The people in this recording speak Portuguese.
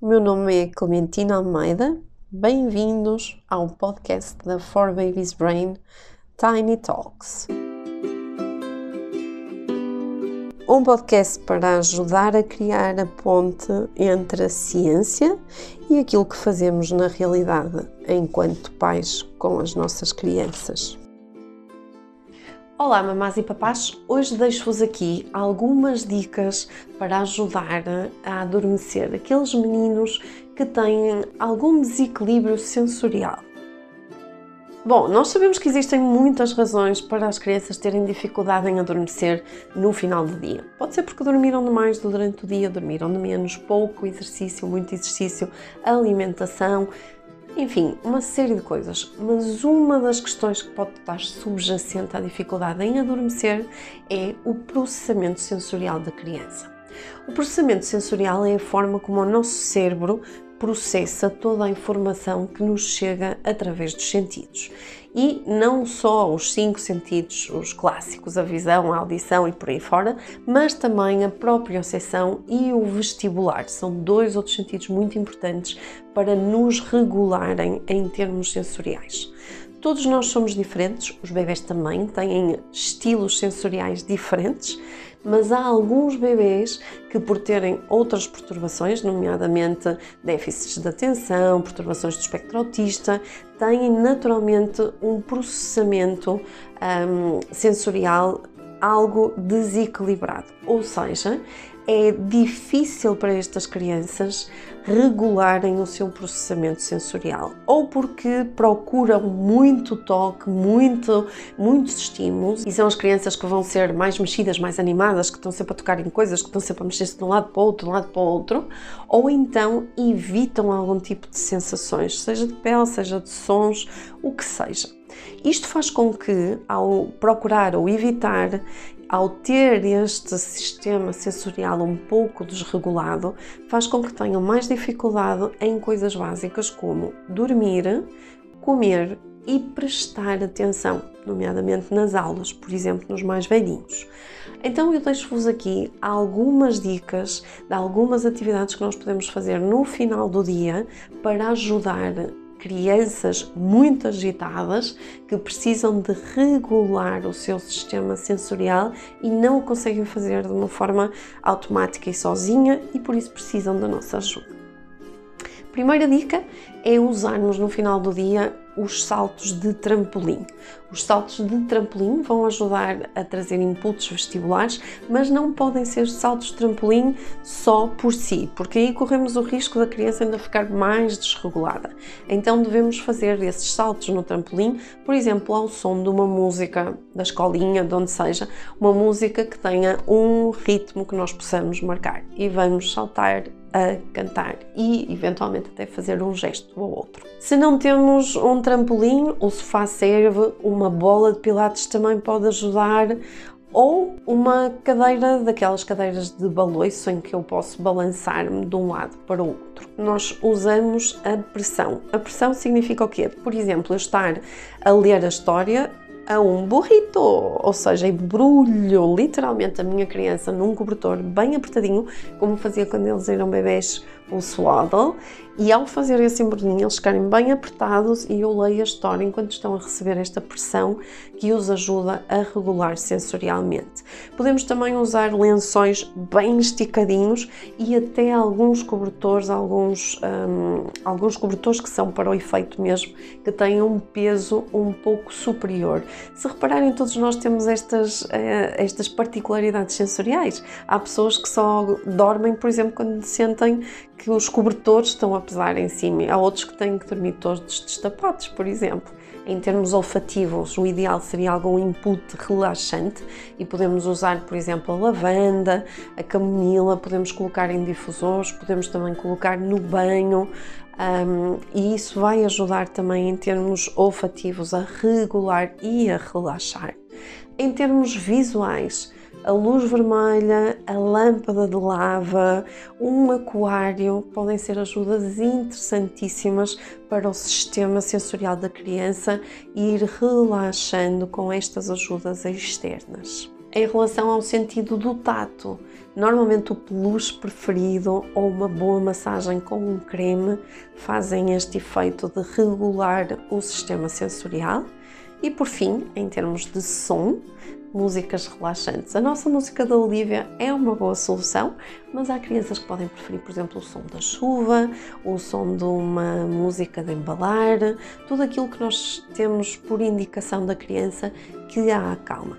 o meu nome é Clementina Almeida. Bem-vindos ao podcast da For Babies Brain Tiny Talks. Um podcast para ajudar a criar a ponte entre a ciência e aquilo que fazemos na realidade enquanto pais com as nossas crianças. Olá, mamás e papás! Hoje deixo-vos aqui algumas dicas para ajudar a adormecer aqueles meninos que têm algum desequilíbrio sensorial. Bom, nós sabemos que existem muitas razões para as crianças terem dificuldade em adormecer no final do dia. Pode ser porque dormiram demais durante o dia, dormiram de menos, pouco exercício, muito exercício, alimentação, enfim, uma série de coisas, mas uma das questões que pode estar subjacente à dificuldade em adormecer é o processamento sensorial da criança. O processamento sensorial é a forma como o nosso cérebro processa toda a informação que nos chega através dos sentidos. E não só os cinco sentidos, os clássicos, a visão, a audição e por aí fora, mas também a própria percepção e o vestibular. São dois outros sentidos muito importantes para nos regularem em termos sensoriais. Todos nós somos diferentes, os bebés também têm estilos sensoriais diferentes, mas há alguns bebês que, por terem outras perturbações, nomeadamente déficits de atenção, perturbações do espectro autista, têm naturalmente um processamento um, sensorial algo desequilibrado. Ou seja, é difícil para estas crianças regularem o seu processamento sensorial, ou porque procuram muito toque, muito, muitos estímulos, e são as crianças que vão ser mais mexidas, mais animadas, que estão sempre a tocar em coisas, que estão sempre a mexer-se de um lado para o outro, de um lado para o outro, ou então evitam algum tipo de sensações, seja de pele, seja de sons, o que seja. Isto faz com que, ao procurar ou evitar ao ter este sistema sensorial um pouco desregulado, faz com que tenham mais dificuldade em coisas básicas como dormir, comer e prestar atenção, nomeadamente nas aulas, por exemplo, nos mais velhinhos. Então eu deixo-vos aqui algumas dicas de algumas atividades que nós podemos fazer no final do dia para ajudar crianças muito agitadas que precisam de regular o seu sistema sensorial e não o conseguem fazer de uma forma automática e sozinha e por isso precisam da nossa ajuda. Primeira dica é usarmos no final do dia os saltos de trampolim. Os saltos de trampolim vão ajudar a trazer inputs vestibulares, mas não podem ser saltos de trampolim só por si, porque aí corremos o risco da criança ainda ficar mais desregulada. Então devemos fazer esses saltos no trampolim, por exemplo, ao som de uma música da escolinha, de onde seja, uma música que tenha um ritmo que nós possamos marcar e vamos saltar a cantar e eventualmente até fazer um gesto ou outro. Se não temos um trampolim, o sofá serve, uma bola de pilates também pode ajudar ou uma cadeira daquelas cadeiras de baloiço em que eu posso balançar-me de um lado para o outro. Nós usamos a pressão. A pressão significa o quê? Por exemplo, eu estar a ler a história a um burrito, ou seja, embrulho literalmente a minha criança num cobertor bem apertadinho, como fazia quando eles eram bebés, o swaddle, e ao fazer esse embrulhinho eles ficarem bem apertados e eu leio a história enquanto estão a receber esta pressão que os ajuda a regular sensorialmente. Podemos também usar lençóis bem esticadinhos e até alguns cobertores, alguns, um, alguns cobertores que são para o efeito mesmo, que têm um peso um pouco superior. Se repararem, todos nós temos estas, uh, estas particularidades sensoriais. Há pessoas que só dormem, por exemplo, quando sentem que os cobertores estão a pesar em cima. Há outros que têm que dormir todos destapados, por exemplo. Em termos olfativos, o ideal seria algum input relaxante e podemos usar, por exemplo, a lavanda, a camomila, podemos colocar em difusores, podemos também colocar no banho um, e isso vai ajudar também em termos olfativos a regular e a relaxar. Em termos visuais, a luz vermelha, a lâmpada de lava, um aquário podem ser ajudas interessantíssimas para o sistema sensorial da criança e ir relaxando com estas ajudas externas. Em relação ao sentido do tato, Normalmente o peluche preferido ou uma boa massagem com um creme fazem este efeito de regular o sistema sensorial. E por fim, em termos de som, músicas relaxantes. A nossa música da Olivia é uma boa solução, mas há crianças que podem preferir, por exemplo, o som da chuva, o som de uma música de embalar, tudo aquilo que nós temos por indicação da criança que a acalma.